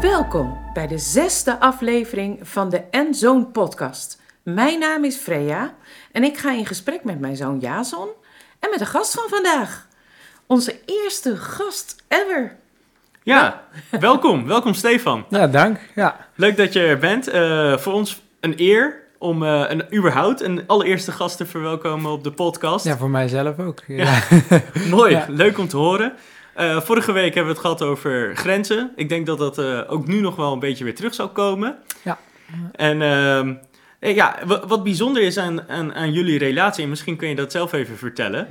Welkom bij de zesde aflevering van de En Zoon podcast. Mijn naam is Freya en ik ga in gesprek met mijn zoon Jason en met de gast van vandaag. Onze eerste gast ever. Ja, welkom. Welkom Stefan. Ja, dank. Ja. Leuk dat je er bent. Eh, voor ons een eer om eh, een, überhaupt een allereerste gast te verwelkomen op de podcast. ja, voor mijzelf ook. Ja. Mooi, Ja. leuk om te horen. Eh, vorige week hebben we het gehad over grenzen. Ik denk dat dat eh, ook nu nog wel een beetje weer terug zal komen. Ja. En ehm, eh, ja, wa- wat bijzonder is aan, aan, aan jullie relatie, en misschien kun je dat zelf even vertellen,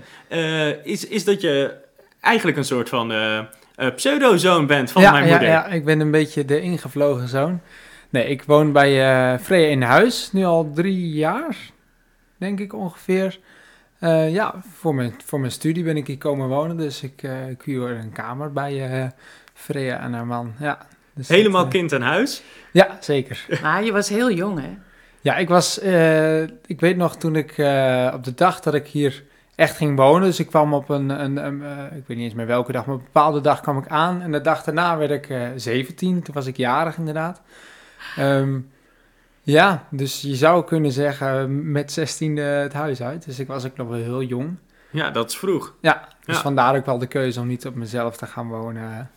is, is dat je eigenlijk een soort van pseudo-zoon bent van mijn ja, moeder. ja, ik ben een beetje de ingevlogen zoon. Nee, ik woon bij eh Freya in huis, nu al drie jaar, denk ik ongeveer. Eh, ja, voor mijn, voor mijn studie ben ik hier komen wonen, dus ik, eh ik huur een kamer bij eh Freya en haar man. Ja, dus dat, Helemaal kind aan huis. Ja, zeker. Maar je was heel jong, hè? Ja, ik was, eh, ik weet nog toen ik eh, op de dag dat ik hier echt ging wonen, dus ik kwam op een, een, een, eh, ik weet niet eens meer welke dag, maar op een bepaalde dag kwam ik aan en de dag daarna werd ik eh 17, toen was ik jarig inderdaad. Ehm, ja, dus je zou kunnen zeggen met 16 het huis uit, dus ik was ook nog wel heel jong. Ja, dat is vroeg. Ja, dus Ja. vandaar ook wel de keuze om niet op mezelf te gaan wonen,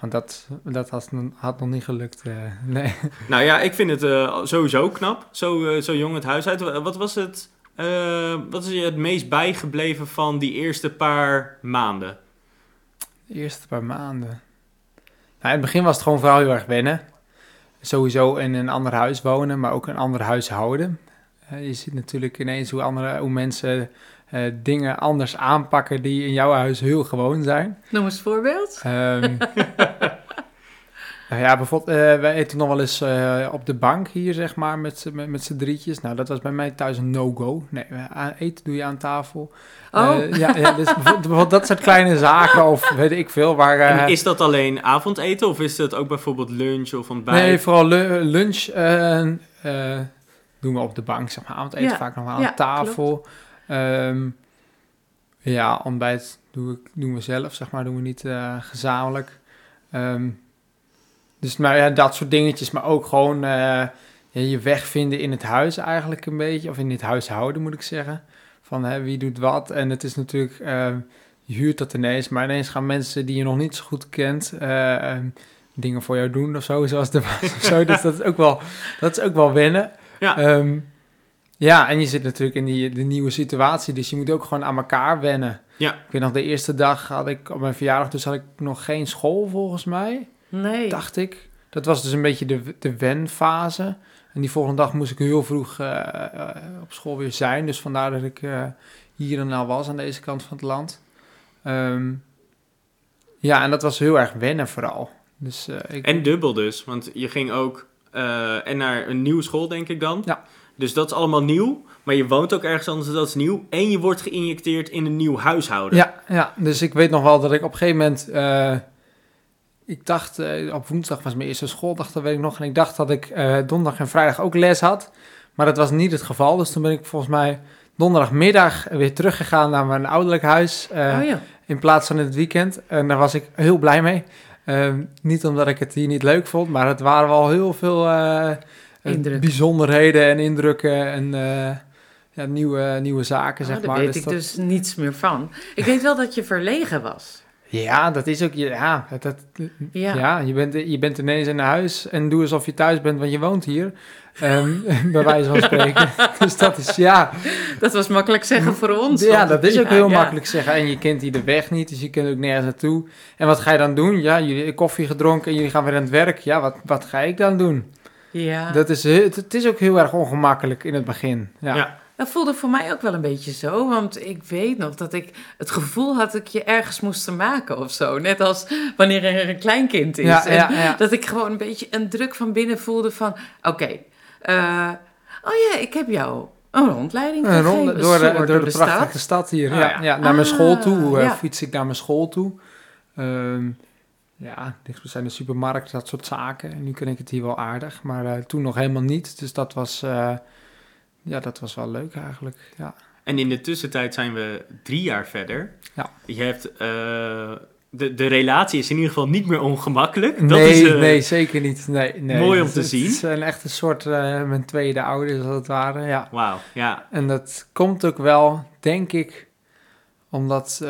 want dat, dat had, had nog niet gelukt, eh, nee. Nou ja, ik vind het eh, sowieso knap. Zo, eh, zo jong het huis uit. Wat was het? wat is je het meest bijgebleven van die eerste paar maanden? De eerste paar maanden. Nou, in het begin was het gewoon vooral heel erg wennen. Sowieso in een ander huis wonen, maar ook een ander huishouden. Eh, je ziet natuurlijk ineens hoe, andere, hoe mensen eh, dingen anders aanpakken die in jouw huis heel gewoon zijn. Noem eens een voorbeeld. Ehm, nou ja, bijvoorbeeld, eh, wij eten nog wel eens eh, op de bank hier, zeg maar, met, z'n- met, met z'n drietjes. Nou, dat was bij mij thuis een no-go. Nee, eh, aan- eten doe je aan tafel. Oh, Eh, ja, ja, dus bijvoorbeeld, bijvoorbeeld dat soort kleine zaken of weet ik veel, waar... eh, en is dat alleen avondeten of is dat ook bijvoorbeeld lunch of ontbijt? Nee, vooral lu- lunch eh, eh, doen we op de bank, zeg maar. Avondeten Ja, vaak nog wel aan ja, tafel. Ehm, ja, ontbijt doe ik, doen we zelf, zeg maar. Doen we niet eh, gezamenlijk. Ehm, dus maar ja, dat soort dingetjes. Maar ook gewoon eh, je weg vinden in het huis eigenlijk een beetje. Of in het huishouden, moet ik zeggen. Van hè, wie doet wat. En het is natuurlijk... eh, je huurt dat ineens, maar ineens gaan mensen die je nog niet zo goed kent... eh, ehm, dingen voor jou doen of zo, zoals de was of zo. Dus dat is ook wel, dat is ook wel wennen. Ja. Ehm, ja, en je zit natuurlijk in die de nieuwe situatie, dus je moet ook gewoon aan elkaar wennen. Ja. Ik weet nog, de eerste dag had ik op mijn verjaardag, dus had ik nog geen school volgens mij, nee. dacht ik. Dat was dus een beetje de, de wenfase. En die volgende dag moest ik heel vroeg eh, eh, op school weer zijn, dus vandaar dat ik eh, hier en nou was aan deze kant van het land. Ehm, ja, en dat was heel erg wennen vooral. Dus, eh, ik, En dubbel dus, want je ging ook eh, en naar een nieuwe school, denk ik dan. Ja. Dus dat is allemaal nieuw, maar je woont ook ergens anders, dat is nieuw. En je wordt geïnjecteerd in een nieuw huishouden. Ja, ja, dus ik weet nog wel dat ik op een gegeven moment... ik dacht, eh, op woensdag was mijn eerste schooldag, dat weet ik nog. En ik dacht dat ik eh, donderdag en vrijdag ook les had. Maar dat was niet het geval. Dus toen ben ik volgens mij donderdagmiddag weer teruggegaan naar mijn ouderlijk huis. eh, oh ja. In plaats van in het weekend. En daar was ik heel blij mee. Niet omdat ik het hier niet leuk vond, maar het waren wel heel veel bijzonderheden en indrukken en ja, nieuwe, nieuwe zaken, Oh, zeg daar maar. weet Dus ik dat- dus niets meer van. Ik weet wel dat je verlegen was. Ja, dat is ook, ja, dat, Ja. ja. je, bent, je bent ineens in huis en doe alsof je thuis bent, want je woont hier. Ehm, bij wijze van spreken. dus dat is, ja. Dat was makkelijk zeggen voor ons. Ja, dat is ook ja, heel ja. makkelijk zeggen. En je kent hier de weg niet, dus je kunt ook nergens naartoe. En wat ga je dan doen? Ja, jullie koffie gedronken en jullie gaan weer aan het werk. Ja, wat, wat ga ik dan doen? Ja. Dat is, he- het, het is ook heel erg ongemakkelijk in het begin. Ja. Dat voelde voor mij ook wel een beetje zo, want ik weet nog dat ik het gevoel had dat ik je ergens moest maken of zo. Net als wanneer er een kleinkind is. Ja, En ja, ja. Dat ik gewoon een beetje een druk van binnen voelde van, oké, eh, oh ja, ik heb jou een rondleiding Een gegeven. ronde door de, door de prachtige stad. stad hier. Ah, ja, ja. naar mijn school toe Ah, ja. fiets ik naar mijn school toe. Ehm, ja, dichtstbijzijnde supermarkt, dat soort zaken. En nu ken ik het hier wel aardig, maar eh, toen nog helemaal niet. Dus dat was, ja, dat was wel leuk eigenlijk. Ja. En in de tussentijd zijn we drie jaar verder. Ja. Je hebt... eh, de, de relatie is in ieder geval niet meer ongemakkelijk. Dat nee, is, eh, nee, zeker niet. Nee, nee. mooi om Het- te het zien. is een echt een soort eh, mijn tweede ouders, als het ware. Ja. Wauw, ja. En dat komt ook wel, denk ik, omdat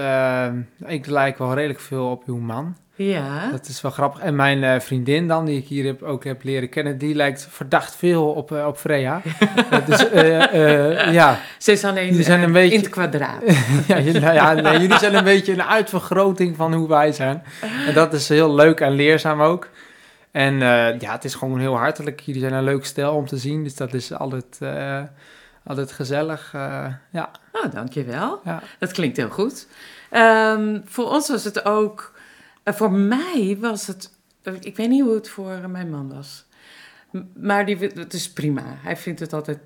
ik lijk wel redelijk veel op uw man. Ja. Dat is wel grappig. En mijn eh, vriendin dan, die ik hier heb, ook heb leren kennen, die lijkt verdacht veel op, eh, op Freya. Dus eh, ja. Ze is alleen zijn een beetje- in het kwadraat. ja, nou ja nee, jullie zijn een beetje een uitvergroting van hoe wij zijn. En dat is heel leuk en leerzaam ook. En ja, het is gewoon heel hartelijk. Jullie zijn een leuk stel om te zien, dus dat is altijd, altijd gezellig. ja, Oh, dankjewel. ja. Dat klinkt heel goed. Ehm, voor ons was het ook... eh, voor mij was het... eh, ik weet niet hoe het voor eh, mijn man was. Maar die, het is prima. Hij vindt het altijd...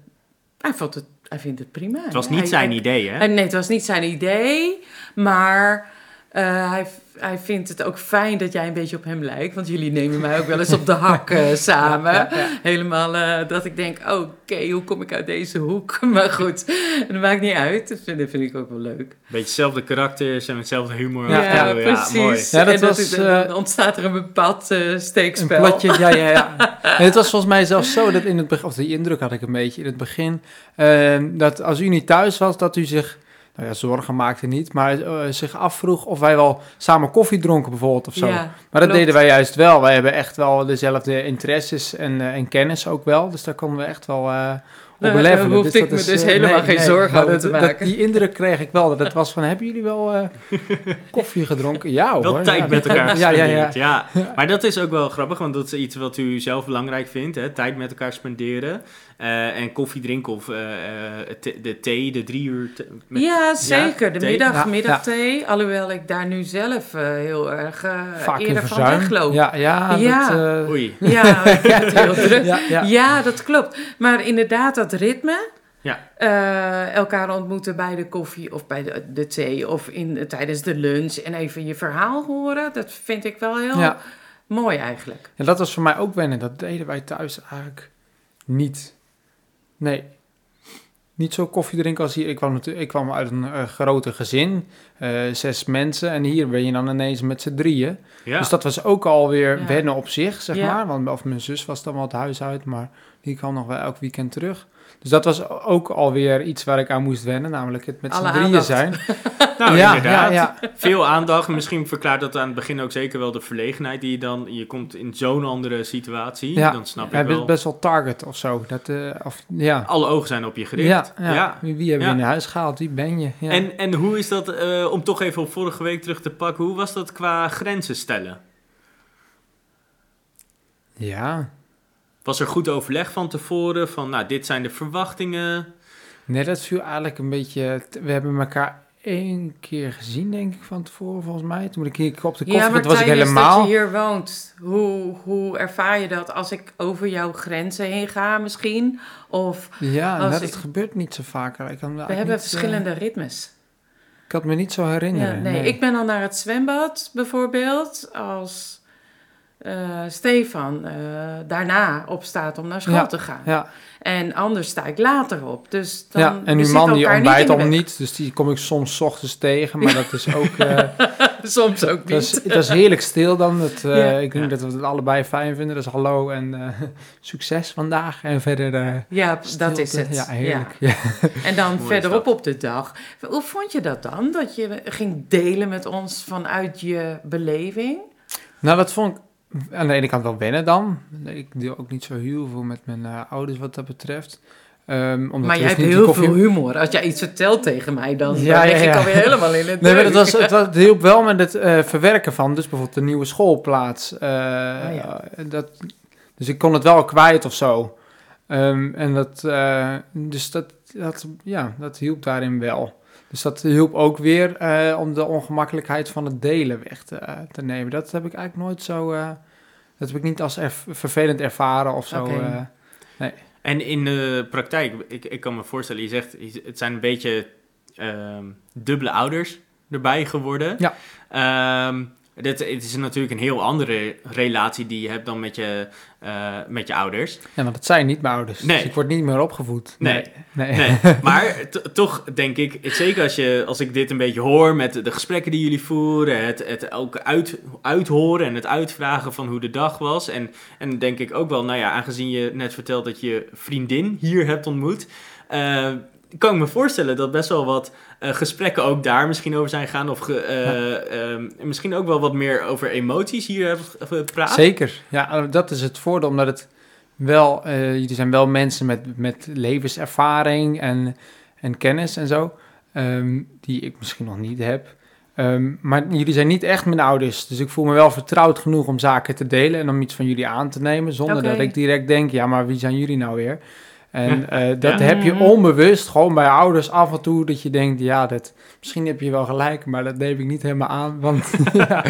Hij, vond het, hij vindt het prima. Het was Hij- niet zijn hij- idee, hè? Nee, het was niet zijn idee. Maar eh, hij, hij vindt het ook fijn dat jij een beetje op hem lijkt. Want jullie nemen mij ook wel eens op de hak eh, samen. Ja, ja, ja. Helemaal eh, dat ik denk, oké, hoe kom ik uit deze hoek? Maar goed, dat maakt niet uit. Dat vind, dat vind ik ook wel leuk. Beetje hetzelfde karakter, zijn met hetzelfde humor. Ja, Ja, Ja, precies. mooi. Ja, dat en eh, dan ontstaat er een bepaald eh, Een steekspel. plotje, ja, ja, ja. En het was volgens mij zelfs zo dat in het begin, of die indruk had ik een beetje in het begin, dat als u niet thuis was, dat u zich, nou ja, zorgen maakte niet, maar eh, zich afvroeg of wij wel samen koffie dronken bijvoorbeeld of zo. Ja, maar dat klopt. deden wij juist wel. Wij hebben echt wel dezelfde interesses en, eh, en kennis ook wel, dus daar konden we echt wel eh op Daar- daar levelen. hoefde ik me is, dus eh, helemaal geen zorgen over dat- te dat- maken. die indruk kreeg ik wel, dat het was van, hebben jullie wel eh, koffie gedronken? Ja hoor. Wel tijd ja, met elkaar ja, ja, ja. Maar dat is ook wel grappig, want dat is iets wat u zelf belangrijk vindt, hè? tijd met elkaar spenderen. Eh, en koffie drinken of eh, eh, the- de thee, de drie uur... te- met- Ja, zeker. De thee? middag, Ja, middagthee. Alhoewel ik daar nu zelf eh, heel erg eh, eerder van verzuim. wegloop. Ja, ja, Ja. Dat, eh, Oei. Ja, ik vind het heel druk. ja, ja. Ja, dat klopt. Maar inderdaad, dat ritme. Ja. eh, elkaar ontmoeten bij de koffie of bij de, de thee of in, tijdens de lunch en even je verhaal horen. Dat vind ik wel heel Ja. mooi eigenlijk. Ja, dat was voor mij ook wennen. Dat deden wij thuis eigenlijk niet. Nee. Niet zo koffie drinken als hier. Ik kwam, natuurlijk, ik kwam uit een eh, grote gezin, eh, zes mensen. En hier ben je dan ineens met z'n drieën. Ja. Dus dat was ook alweer Ja. wennen op zich, zeg Ja. maar. Want of mijn zus was dan wel het huis uit, maar die kwam nog wel elk weekend terug. Dus dat was ook alweer iets waar ik aan moest wennen, namelijk het met z'n drieën aandacht. zijn. nou, ja, inderdaad. ja, ja. Veel aandacht. Misschien verklaart dat aan het begin ook zeker wel de verlegenheid die je dan... Je komt in zo'n andere situatie, Ja. dan snap ik wel... bent best wel target of zo. Dat, eh, of, ja. Alle ogen zijn op je gericht. Ja, ja. Wie, wie hebben Ja. we in huis gehaald? Wie ben je? Ja. En, en hoe is dat, eh, om toch even op vorige week terug te pakken, hoe was dat qua grenzen stellen? ja. Was er goed overleg van tevoren? Van, nou, dit zijn de verwachtingen. Nee, dat viel eigenlijk een beetje... We hebben elkaar één keer gezien, denk ik, van tevoren, volgens mij. Toen ik hier op de koffie... ja, maar dat was ik tijdens helemaal... dat je hier woont, hoe, hoe ervaar je dat als ik over jouw grenzen heen ga misschien? Of Ja, als nou, ik- dat gebeurt niet zo vaak. Ik kan me we hebben niet, eh, verschillende ritmes. ik het me niet zo Ja, herinneren. nee, ik ben al naar het zwembad bijvoorbeeld als eh, Stefan eh, daarna opstaat om naar school Ja, te gaan. Ja, En anders sta ik later op. Dus dan, ja, en uw man die ontbijt al niet, dus die kom ik soms 's ochtends tegen. Maar dat is ook... eh, Soms ook dat, is, niet. dat is heerlijk stil dan. Dat, eh, Ja. Ik denk Ja. dat we het allebei fijn vinden. Dus hallo en eh, succes vandaag. En verder... eh, Ja, dat is het. Ja, heerlijk. Ja. Ja. En dan Mooi verderop is op de dag. Hoe vond je dat dan? Dat je ging delen met ons vanuit je beleving? Nou, dat vond ik aan de ene kant wel wennen dan. Ik deel ook niet zo heel veel met mijn eh, ouders wat dat betreft. Ehm, omdat maar jij hebt heel koffie- veel humor. Als jij iets vertelt tegen mij, dan, Ja, dan lig ja, ik alweer helemaal in het Nee, maar dat was, het, was, het hielp wel met het eh, verwerken van, dus bijvoorbeeld de nieuwe schoolplaats. eh, ja. dat, dus ik kon het wel kwijt of zo. Ehm, en dat, dus dat, dat, ja, dat hielp daarin wel. Dus dat hielp ook weer eh, om de ongemakkelijkheid van het delen weg te, eh, te nemen. Dat heb ik eigenlijk nooit zo, eh, dat heb ik niet als erv- vervelend ervaren of zo. Eh. En in de praktijk, ik, ik kan me voorstellen, je zegt, het zijn een beetje ehm, dubbele ouders erbij geworden. Ja. Ehm, dit, het is natuurlijk een heel andere relatie die je hebt dan met je, eh, met je ouders. Ja, want dat zijn niet mijn ouders. Nee. Dus ik word niet meer opgevoed. Nee. Nee. nee. Nee, maar toch denk ik, zeker als, je, als ik dit een beetje hoor met de gesprekken die jullie voeren, het, het ook uit, uithoren en het uitvragen van hoe de dag was. En, en denk ik ook wel, nou ja, aangezien je net vertelt dat je vriendin hier hebt ontmoet, eh, kan ik me voorstellen dat best wel wat eh, gesprekken ook daar misschien over zijn gaan. Of ge- eh, ehm, misschien ook wel wat meer over emoties hier hebben gepraat. Zeker. Ja, eh, dat is het voordeel, omdat het wel, eh jullie zijn wel mensen met, met levenservaring en, en kennis en zo, ehm, die ik misschien nog niet heb. Ehm, maar jullie zijn niet echt mijn ouders, dus ik voel me wel vertrouwd genoeg om zaken te delen en om iets van jullie aan te nemen, zonder dat ik direct denk, ja, maar wie zijn jullie nou weer? En eh, dat Ja. heb je onbewust, gewoon bij ouders af en toe, dat je denkt, ja, dat, misschien heb je wel gelijk, maar dat neem ik niet helemaal aan, want ja,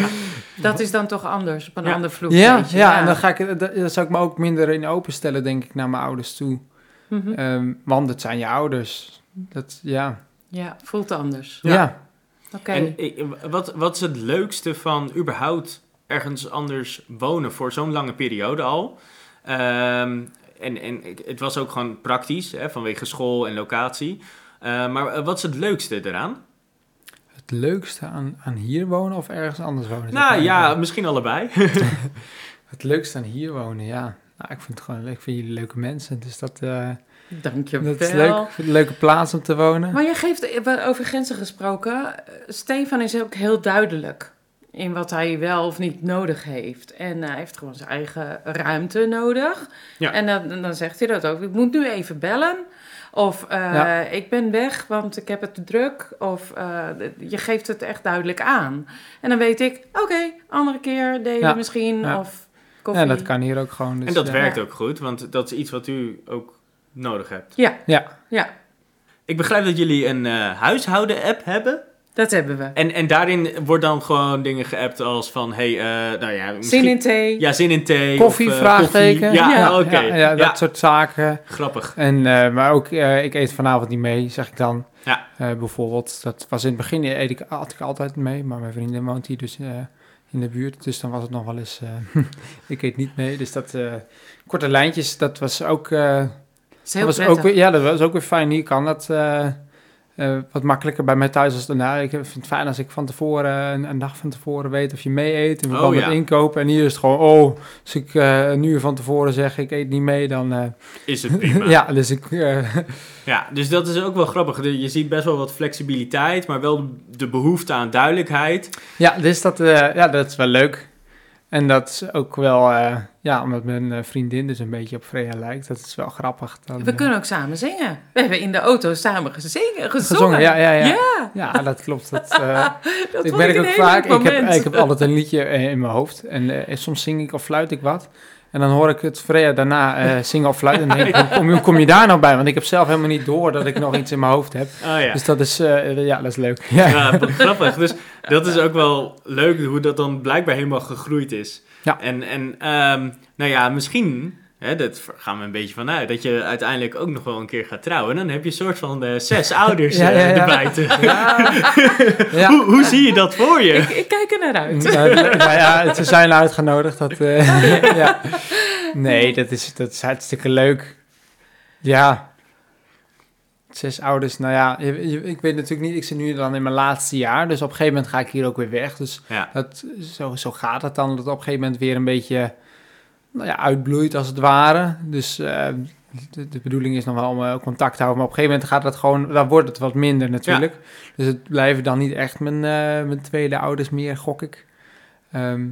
Dat is dan toch anders, op een Ja. ander vloek. ja, weet je. ja, en dan ga ik, dat, dat zou ik me ook minder in openstellen, denk ik, naar mijn ouders toe. Mhm. Ehm, want het zijn je ouders. Dat, ja. Ja, voelt anders. Ja. Ja. Oké. En ik- wat, wat is het leukste van überhaupt ergens anders wonen voor zo'n lange periode al? Ehm, en en het was ook gewoon praktisch, hè, vanwege school en locatie. Eh, maar eh, wat is het leukste eraan? Het leukste aan, aan hier wonen of ergens anders wonen? Nou ja, misschien allebei. Het leukste aan hier wonen, ja. Nou, ik vind het gewoon leuk. Ik vind jullie leuke mensen. Dus dat, eh, Dank je dat is wel. leuk. Ik vind het een leuke plaats om te wonen. Maar je geeft, over grenzen gesproken, Stefan is ook heel duidelijk in wat hij wel of niet nodig heeft. En hij heeft gewoon zijn eigen ruimte nodig. Ja. En dan, dan zegt hij dat ook. Ik moet nu even bellen. Of eh, Ja. ik ben weg, want ik heb het te druk. Of eh, je geeft het echt duidelijk aan. En dan weet ik, oké, andere keer delen Ja. misschien. Ja. Of koffie. Ja, dat kan hier ook gewoon. Dus, en dat werkt ook goed, want dat is iets wat u ook nodig hebt. Ja, Ja, ja, Ik begrijp dat jullie een eh, huishouden-app hebben. Dat hebben we. En, en daarin wordt dan gewoon dingen geappt als van, hey, eh, nou ja, misschien... Zin in thee. Ja, zin in thee. koffie, of, eh, vraagteken. koffie. Ja, Ja. oké. Ja, ja, dat soort zaken. Grappig. En, eh, maar ook, eh, ik eet vanavond niet mee, zeg ik dan. Ja. Eh, bijvoorbeeld, dat was in het begin, eet ik, had ik altijd mee, maar mijn vriendin woont hier dus eh, in de buurt. Dus dan was het nog wel eens, eh, ik eet niet mee. Dus dat, eh, korte lijntjes, dat was ook, eh, is heel dat was ook weer, ja, dat was ook weer fijn. Hier kan dat eh, eh, wat makkelijker bij mij thuis als daarna. Ik vind het fijn als ik van tevoren, een, een dag van tevoren weet of je mee eet. In verband Oh, ja. inkopen. En hier is het gewoon, oh, als ik eh, een uur van tevoren zeg ik eet niet mee, dan... eh, Is het prima. ja, dus ik... eh, Ja, dus dat is ook wel grappig. Je ziet best wel wat flexibiliteit, maar wel de behoefte aan duidelijkheid. Ja, dus dat, eh, ja, dat is wel leuk. En dat is ook wel, eh, ja, omdat mijn eh, vriendin dus een beetje op Freya lijkt. Dat is wel grappig. Dan, We eh, kunnen ook samen zingen. We hebben in de auto samen gezingen, gezongen. gezongen. Ja, ja, ja. Ja, Ja, dat klopt. Dat, dat ik merk ook vaak, ik heb, ik heb altijd een liedje in mijn hoofd. En soms zing ik of fluit ik wat. En dan hoor ik het Freya daarna eh, zingen of fluiten. En denk ik, hoe kom, je- hoe kom je daar nou bij? Want ik heb zelf helemaal niet door dat ik nog iets in mijn hoofd heb. Oh ja. Dus dat is, eh, ja, dat is leuk. Ja. Ja, grappig. Dus dat is ook wel leuk hoe dat dan blijkbaar helemaal gegroeid is. Ja. En, en ehm, nou ja, misschien, hè, dat gaan we een beetje vanuit, dat je uiteindelijk ook nog wel een keer gaat trouwen. En dan heb je een soort van eh, zes ouders Ja, eh, ja, ja. erbij. Te... Ja. Ja. Hoe, hoe zie je dat voor je? Ik, ik kijk er naar uit. Nou, nou ja, ze zijn uitgenodigd. Dat, eh, ja. Nee, dat is, dat is hartstikke leuk. Ja. Zes ouders, nou ja, je- je- ik weet natuurlijk niet, ik zit nu dan in mijn laatste jaar, dus op een gegeven moment ga ik hier ook weer weg. Dus Ja. dat, zo, zo gaat het dan, dat op een gegeven moment weer een beetje nou ja, uitbloeit als het ware. Dus eh, de, de bedoeling is nog wel om eh, contact te houden, maar op een gegeven moment gaat het gewoon, dan wordt het wat minder natuurlijk. Dus het blijven dan niet echt mijn, eh, mijn tweede ouders meer, gok ik. Ehm,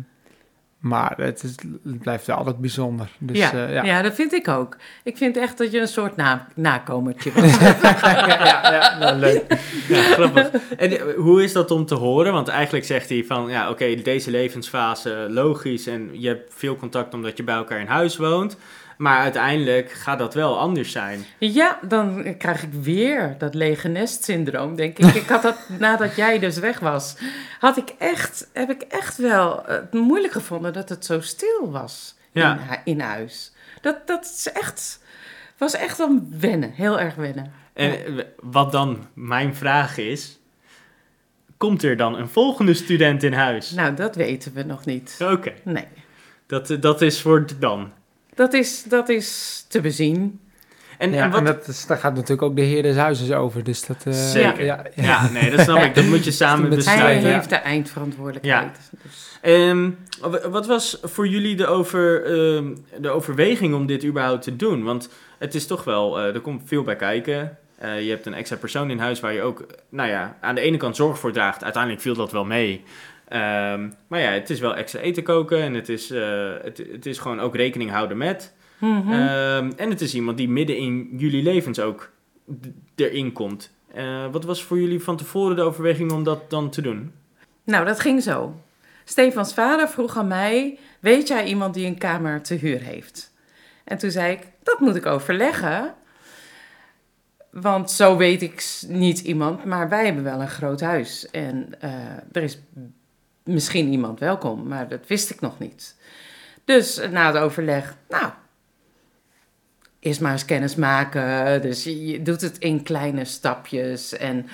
maar het, is, het blijft wel altijd bijzonder. Dus, ja, eh, ja. ja. dat vind ik ook. Ik vind echt dat je een soort na nakomertje was. ja, ja, ja, nou, leuk. Ja, grappig. En eh, hoe is dat om te horen? Want eigenlijk zegt hij van, ja, oké, deze levensfase, logisch. En je hebt veel contact omdat je bij elkaar in huis woont. Maar uiteindelijk gaat dat wel anders zijn. ja, dan krijg ik weer dat lege nest syndroom, denk ik. Ik had dat nadat jij dus weg was, had ik echt, heb ik echt wel het moeilijk gevonden dat het zo stil was Ja. in, in huis. Dat, dat is echt, was echt wel wennen, heel erg wennen. En Ja. wat dan mijn vraag is, komt er dan een volgende student in huis? Nou, dat weten we nog niet. Oké, Nee. dat, eh, dat is voor dan. Dat is, dat is te bezien. En, ja, en wat... en dat is, daar gaat natuurlijk ook de heer des huizes over. Dus dat, eh, Zeker. Ja, ja. Ja, nee, dat snap ik. Dat moet je samen Met Hij besluiten. heeft de eindverantwoordelijkheid. Dus. Ehm, w- wat was voor jullie de, over, ehm, de overweging om dit überhaupt te doen? Want het is toch wel, eh, er komt veel bij kijken. Eh, je hebt een extra persoon in huis waar je ook, nou ja, aan de ene kant zorg voor draagt. Uiteindelijk viel dat wel mee. Ehm, maar ja, het is wel extra eten koken en het is, eh, het, het is gewoon ook rekening houden met. Mhm. Ehm, en het is iemand die midden in jullie levens ook erin komt. Eh, wat was voor jullie van tevoren de overweging om dat dan te doen? Nou, dat ging zo. Stefans vader vroeg aan mij: Weet jij iemand die een kamer te huur heeft? En toen zei ik: Dat moet ik overleggen. Want zo weet ik niet iemand, maar wij hebben wel een groot huis. En eh, er is misschien iemand welkom, maar dat wist ik nog niet. Dus na het overleg, nou, eerst maar eens kennis maken. Dus je, je doet het in kleine stapjes. En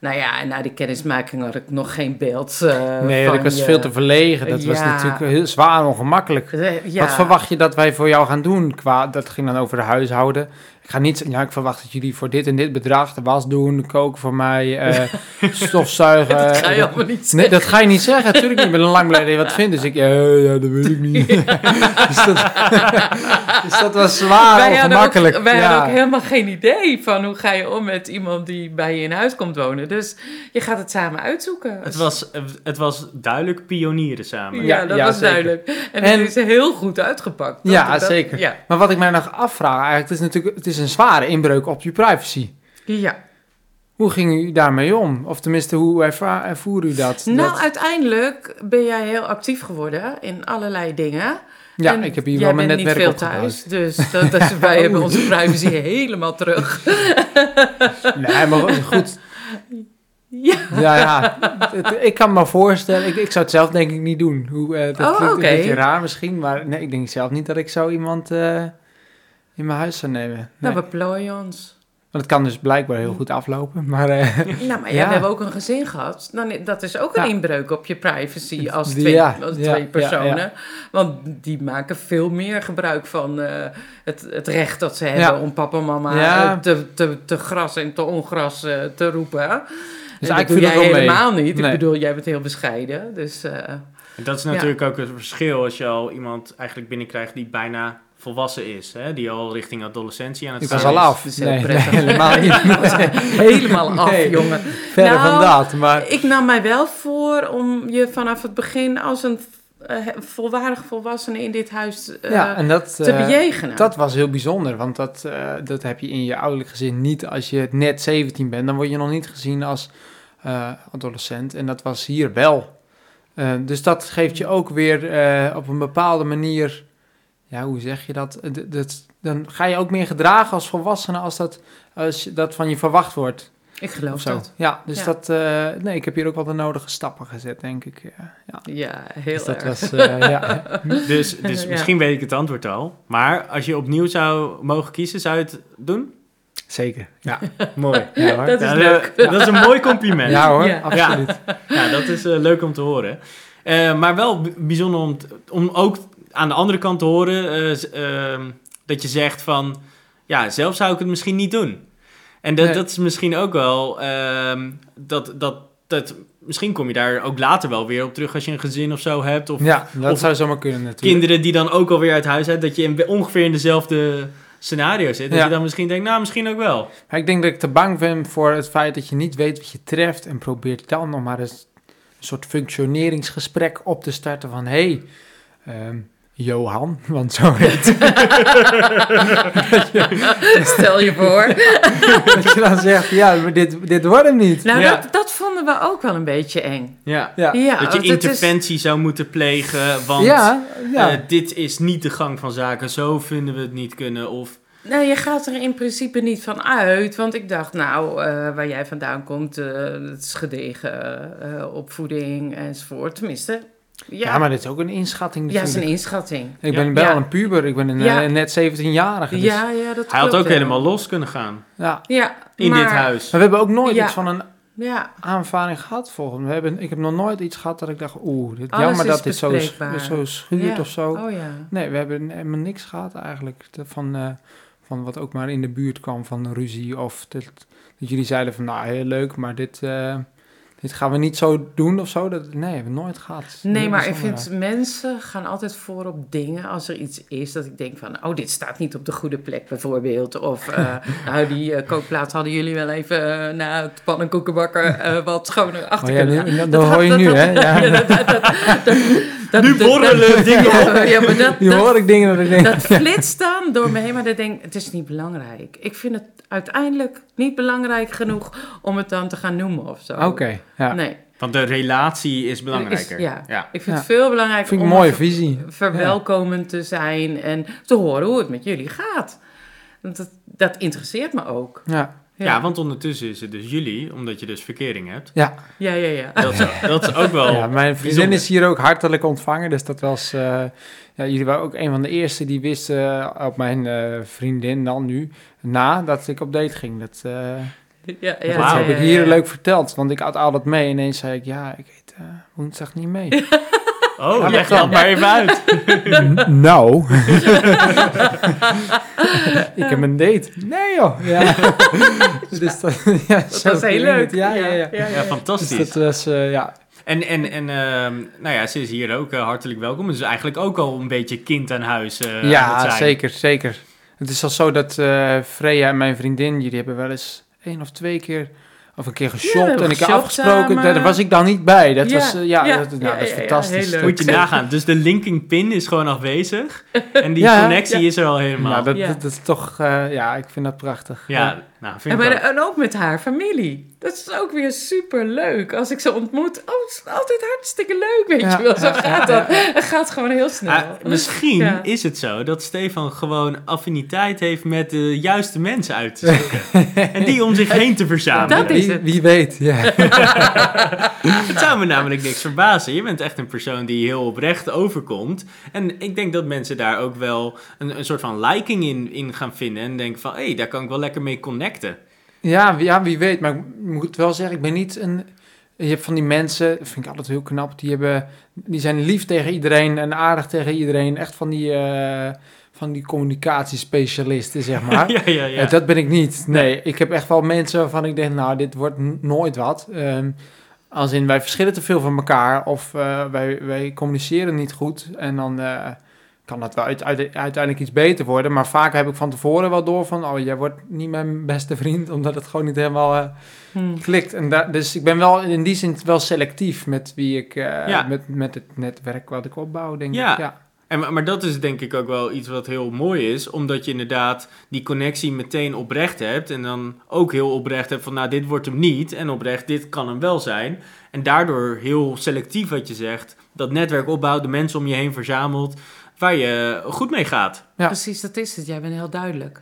nou ja, en na die kennismaking had ik nog geen beeld. eh, Nee, van ik was je- veel te verlegen. Dat was natuurlijk heel zwaar en ongemakkelijk. Eh, ja. Wat verwacht je dat wij voor jou gaan doen? Qua, dat ging dan over de huishouden. Ik ga niet zeggen, ja, ik verwacht dat jullie voor dit en dit bedrag de was doen, koken voor mij, eh, stofzuigen. Dat ga je Eh, allemaal niet Nee, zeggen. dat ga je niet zeggen. Natuurlijk niet. Ik ben lang blij dat je wat vindt. Dus ik, ja, ja, dat weet ik niet. dus, dat, dus dat was zwaar wij hadden, ongemakkelijk. ook, wij ja. hadden ook helemaal geen idee van hoe ga je om met iemand die bij je in huis komt wonen. Dus je gaat het samen uitzoeken. Het was, het was duidelijk pionieren samen. Ja, dat ja, was zeker. duidelijk. En, En- het is heel goed uitgepakt. Ja, dat- zeker. Ja. Maar wat ik mij nog afvraag, eigenlijk, het is natuurlijk het is een zware inbreuk op je privacy. ja. Hoe ging u daarmee om? Of tenminste, hoe erva- ervoer u dat? Nou, Dat- uiteindelijk ben jij heel actief geworden in allerlei dingen. ja, En ik heb hier wel mijn bent netwerk niet veel thuis, dus dat, dat, wij hebben onze privacy helemaal terug. Nee, maar goed. Ja. Ja, ik kan me voorstellen, ik, ik zou het zelf denk ik niet doen. Hoe, eh, dat Oh, klinkt een beetje raar misschien, maar nee, ik denk zelf niet dat ik zo iemand eh, in mijn huis zou nemen. Nee. Nou, we plooien ons. Want het kan dus blijkbaar heel goed aflopen, maar eh, Nou, maar ja, Ja. we hebben ook een gezin gehad. Dan, dat is ook een Ja. inbreuk op je privacy als twee, ja, als ja, twee ja, personen. ja. Want die maken veel meer gebruik van eh, het, het recht dat ze Ja. hebben om papa en mama Ja. eh, te, te, te gras en te ongras te roepen. dus en dat eigenlijk doe jij mee. helemaal niet. Nee. Ik bedoel, jij bent heel bescheiden. Dus eh, En dat is natuurlijk ook het verschil als je al iemand eigenlijk binnenkrijgt die bijna volwassen is. Hè? Die al richting adolescentie aan het Ik gaan was al is. af. Is heel Nee, helemaal niet. helemaal af, Nee. jongen. Verder Nou, van dat, maar... Ik nam mij wel voor om je vanaf het begin als een eh, volwaardig volwassene in dit huis eh, ja, en dat, te eh, bejegenen. dat was heel bijzonder, want dat, eh, dat heb je in je ouderlijk gezin niet. Als je net 17 bent, dan word je nog niet gezien als eh, adolescent. En dat was hier wel. Eh, dus dat geeft je ook weer eh, op een bepaalde manier... Ja, hoe zeg je dat? Eh, dat? Dan ga je ook meer gedragen als volwassene als dat, als dat van je verwacht wordt. ik geloof dat. Ja, dus Ja. dat... eh, nee, ik heb hier ook wel de nodige stappen gezet, denk ik. Ja, ja. Ja, heel Dus dat erg. was... eh, ja. Dus, dus Ja. misschien weet ik het antwoord al. Maar als je opnieuw zou mogen kiezen, zou je het doen? Zeker. Ja, Mooi. ja hoor. Dat is Ja, leuk. Dat is een mooi compliment. Ja hoor, Ja. absoluut. Ja, dat is leuk om te horen. Eh, maar wel bijzonder om, om ook aan de andere kant te horen eh, ehm, dat je zegt van, ja, zelf zou ik het misschien niet doen. En dat, Nee. dat is misschien ook wel, ehm, dat, dat, dat, misschien kom je daar ook later wel weer op terug als je een gezin of zo hebt. Of Ja, dat Of zou zomaar kunnen natuurlijk. kinderen die dan ook alweer uit huis hebt, dat je in, ongeveer in dezelfde scenario zit. Dat Ja. je dan misschien denkt, nou, misschien ook wel. Maar ik denk dat ik te bang ben voor het feit dat je niet weet wat je treft en probeert dan nog maar eens een soort functioneringsgesprek op te starten van hé, hey, ehm, Johan, want zo heet Stel je voor. dat je dan zegt, ja, maar dit, dit wordt hem niet. Nou, Ja. dat, dat vonden we ook wel een beetje eng. Ja. Ja, Ja, dat je is- interventie zou moeten plegen, want ja, ja. eh, dit is niet de gang van zaken, zo vinden we het niet kunnen. Of Nou, je gaat er in principe niet van uit. Want ik dacht, nou, eh, waar jij vandaan komt, eh het is gedegen eh, opvoeding enzovoort. Tenminste, ja, ja, maar dit is ook een inschatting ja, het is een inschatting. Ik Ja. ben wel Ja. een puber, ik ben een, Ja. eh, net 17-jarige. Dus, Ja, ja, dat hij had ook wel. helemaal los kunnen gaan ja. Ja, in maar, dit huis. Maar we hebben ook nooit Ja. iets van een Ja, aanvaring gehad volgens mij. We hebben, ik heb nog nooit iets gehad dat ik dacht, oeh, dit, Alles jammer dat dit zo, zo schuurt Ja. of zo. oh ja. Nee, we hebben helemaal niks gehad eigenlijk van, eh, van wat ook maar in de buurt kwam van ruzie. Of dat, dat jullie zeiden van, nou, heel leuk, maar dit, eh, dit gaan we niet zo doen of zo. Dat, nee, hebben we nooit gehad. Nee, maar ik vind mensen gaan altijd voor op dingen als er iets is dat ik denk van, oh, dit staat niet op de goede plek bijvoorbeeld. Of, nou, die eh, kookplaat hadden jullie wel even eh, na het pannenkoekenbakker wat schoner achter Oh ja, kunnen gaan. dat hoor je nu, dat- hè? Ja. dat- dat- Nu borrelen dat- dingen ja, Ja, maar dat, Nu dat, hoor ik dingen dat ik denk... dat flitst dan door me heen, maar dan denk ik, het is niet belangrijk. Ik vind het uiteindelijk niet belangrijk genoeg om het dan te gaan noemen of zo. Oké, ja. Nee. Want de relatie is belangrijker. Is- ja. ja. Ik vind Ja. het veel belangrijker Vind ik om een mooie ver- visie. verwelkomend te zijn en te horen hoe het met jullie gaat. Want dat, dat interesseert me ook. Ja, Ja. want ondertussen is het dus jullie, omdat je dus verkering hebt. ja. ja, ja. ja. Dat is, dat is ook wel ja mijn vriendin bijzonder. is hier ook hartelijk ontvangen. Dus dat was... eh, ja, jullie waren ook een van de eerste die wisten eh, op mijn eh, vriendin dan nu... na dat ik op date ging. Dat, eh, ja, ja, dat heb ik hier leuk verteld. Want ik had altijd mee. En ineens zei ik... Ja, ik weet eh, woensdag niet mee. Oh, leg dat maar even uit. Nou. ik heb een date. Nee joh. Ja. dus dat, ja, Dat was heel leuk. het. Ja, ja, ja. Ja, Dus fantastisch. dat was, eh, ja. En, en, en ehm, nou ja, ze is hier ook eh, hartelijk welkom. Dus eigenlijk ook al een beetje kind aan huis eh, ja, zeker, zeker. Het is al zo dat eh Freya en mijn vriendin, jullie hebben wel eens één of twee keer, of een keer geshopt en ik heb afgesproken, samen. daar was ik dan niet bij. Dat Ja, was, eh, ja, ja, dat, nou, ja, dat is fantastisch. Moet je nagaan. Dus de linking pin is gewoon afwezig. En die Ja, connectie ja. is er al helemaal. Nou, dat, Ja. dat, dat is toch, eh, ja, ik vind dat prachtig. ja, nou, vind En, ik bij ook. de- en ook met haar familie. Dat is ook weer super leuk. Als ik ze ontmoet, oh, het is altijd hartstikke leuk, weet Ja, je wel. Zo ja, gaat ja, dat. Het gaat gewoon heel snel. Ah, misschien Ja. is het zo dat Stefan gewoon affiniteit heeft met de juiste mensen uit te zoeken. en die om zich heen te verzamelen. Dat is wie, weet, ja. Het zou me namelijk niks verbazen. Je bent echt een persoon die heel oprecht overkomt. En ik denk dat mensen daar ook wel een, een soort van liking in, in gaan vinden. En denken van, hé, hey, daar kan ik wel lekker mee connecten. Ja, wie- ja, wie weet. Maar ik moet wel zeggen, ik ben niet een... Je hebt van die mensen, dat vind ik altijd heel knap, die, hebben, die zijn lief tegen iedereen en aardig tegen iedereen. Echt van die, eh, van die communicatiespecialisten, zeg maar. ja, ja, ja. Eh, dat ben ik niet. Nee, ik heb echt wel mensen waarvan ik denk, nou, dit wordt nooit wat. Ehm, als in, wij verschillen te veel van elkaar of eh, wij, wij communiceren niet goed. En dan eh, kan dat wel uit, uit- uiteindelijk iets beter worden. Maar vaak heb ik van tevoren wel door van, oh, jij wordt niet mijn beste vriend, omdat het gewoon niet helemaal eh, Hm. klikt. En da- dus ik ben wel in die zin wel selectief met wie ik, met, met het netwerk wat ik opbouw, denk ik. Ja. En, maar- maar dat is denk ik ook wel iets wat heel mooi is, omdat je inderdaad die connectie meteen oprecht hebt. En dan ook heel oprecht hebt van, nou, dit wordt hem niet. En oprecht, dit kan hem wel zijn. En daardoor heel selectief wat je zegt, dat netwerk opbouwt, de mensen om je heen verzamelt, waar je goed mee gaat. Ja. Precies, dat is het. Jij bent heel duidelijk.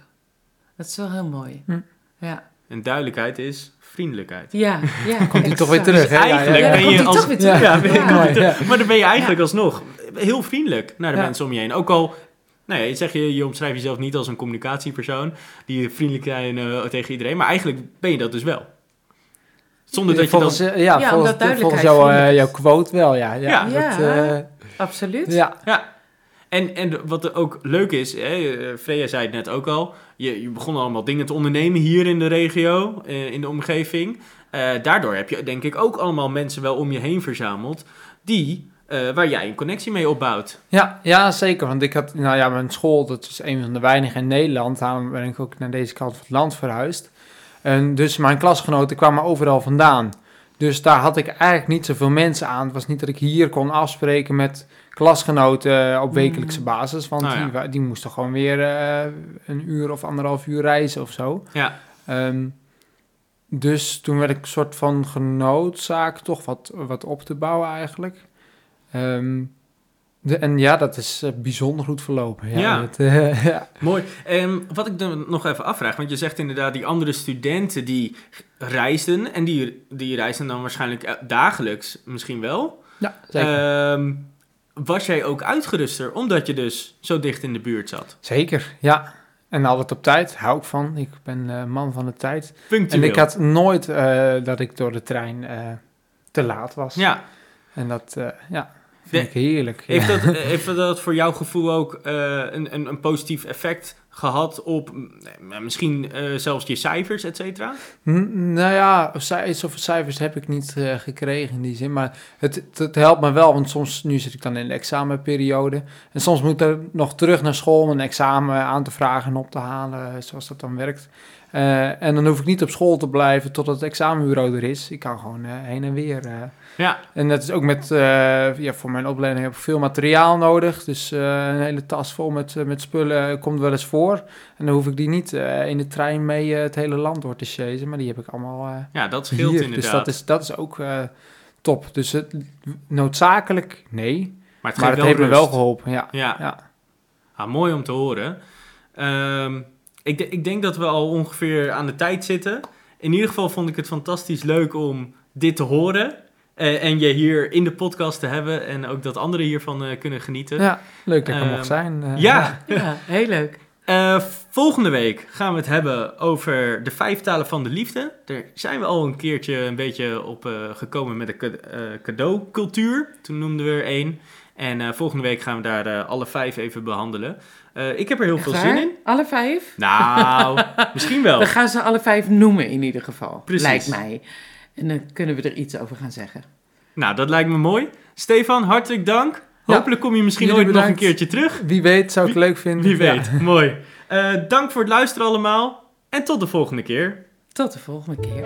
Dat is wel heel mooi. Hm. Ja, En duidelijkheid is vriendelijkheid. ja, ja. Komt die toch weer terug, hè? Ja, Eigenlijk Ja, ben je als... toch weer terug. Ja. Maar dan ben je eigenlijk alsnog heel vriendelijk naar de Ja. mensen om je heen. Ook al, nou ja, je, zeg je, je omschrijft jezelf niet als een communicatiepersoon die vriendelijk zijn eh, tegen iedereen, maar eigenlijk ben je dat dus wel. Zonder dat je dan... volgens, eh, ja, Ja, volgens, omdat duidelijkheid volgens jou, eh, jouw quote wel, ja. Ja, Ja. dat, Ja. eh, Absoluut. ja. Ja. En, en wat er ook leuk is, hè, eh, zei het net ook al, je, je begon allemaal dingen te ondernemen hier in de regio, eh, in de omgeving. Eh, daardoor heb je denk ik ook allemaal mensen wel om je heen verzameld, die, waar jij een connectie mee opbouwt. Ja, ja, zeker. Want ik had, nou ja, mijn school, dat is een van de weinigen in Nederland. Daarom ben ik ook naar deze kant van het land verhuisd. En dus mijn klasgenoten kwamen overal vandaan. Dus daar had ik eigenlijk niet zoveel mensen aan. Het was niet dat ik hier kon afspreken met klasgenoten op wekelijkse Mm. basis. Want Nou ja. die, die moesten gewoon weer eh, een uur of anderhalf uur reizen of zo. Ja, Ehm, dus toen werd ik soort van genoodzaakt toch wat, wat op te bouwen eigenlijk. Ehm, de, en ja, dat is eh, bijzonder goed verlopen. Ja, eh, ja. mooi. Ehm, wat ik dan nog even afvraag, want je zegt inderdaad die andere studenten die reisden, en die, die reisden dan waarschijnlijk eh, dagelijks misschien wel. ja zeker. Was jij ook uitgeruster, omdat je dus zo dicht in de buurt zat? zeker, ja. En altijd op tijd, hou ik van. Ik ben eh, man van de tijd. En ik had nooit eh, dat ik door de trein eh, te laat was. Ja, En dat, ja, vind De- ik heerlijk. heeft ja. dat, heeft dat voor jouw gevoel ook een, een, een positief effect gehad op mm, misschien eh, zelfs je cijfers, et cetera? N- Nou ja, zoveel cijfers heb ik niet eh, gekregen in die zin. Maar het, het, helpt me wel, want soms, nu zit ik dan in de examenperiode. En soms moet ik nog terug naar school om een examen aan te vragen en op te halen, eh, zoals dat dan werkt. Eh, en dan hoef ik niet op school te blijven totdat het examenbureau er is. Ik kan gewoon eh, heen en weer. eh. Ja, En dat is ook met, eh, ja, voor mijn opleiding heb ik veel materiaal nodig. Dus eh, een hele tas vol met, eh, met spullen komt wel eens voor. En dan hoef ik die niet eh, in de trein mee eh, het hele land door te chasen. Maar die heb ik allemaal eh, ja dat scheelt hier. inderdaad. Dus dat is, dat is ook eh, top. Dus het, noodzakelijk, nee. maar het, maar geeft het heeft me wel geholpen, ja. Ja, ja. Ah, mooi om te horen. Ehm, ik, de- ik denk dat we al ongeveer aan de tijd zitten. In ieder geval vond ik het fantastisch leuk om dit te horen. Eh, en je hier in de podcast te hebben. En ook dat anderen hiervan eh, kunnen genieten. Ja, leuk dat ik er Ehm, mocht zijn. eh, ja. Ja, heel leuk. Eh, volgende week gaan we het hebben over de vijf talen van de liefde. Daar zijn we al een keertje een beetje op eh, gekomen met de eh, cadeaucultuur. Toen noemden we er één. En volgende week gaan we daar alle vijf even behandelen. Eh, ik heb er heel veel zin in. Alle vijf? Nou, misschien wel. We gaan ze alle vijf noemen in ieder geval. Precies. Lijkt mij. En dan kunnen we er iets over gaan zeggen. Nou, dat lijkt me mooi. Stefan, hartelijk dank. Ja. Hopelijk kom je misschien ooit nog een keertje terug. Wie weet, zou ik leuk vinden. Wie Ja. weet. Mooi. Eh, dank voor het luisteren allemaal. En tot de volgende keer. Tot de volgende keer.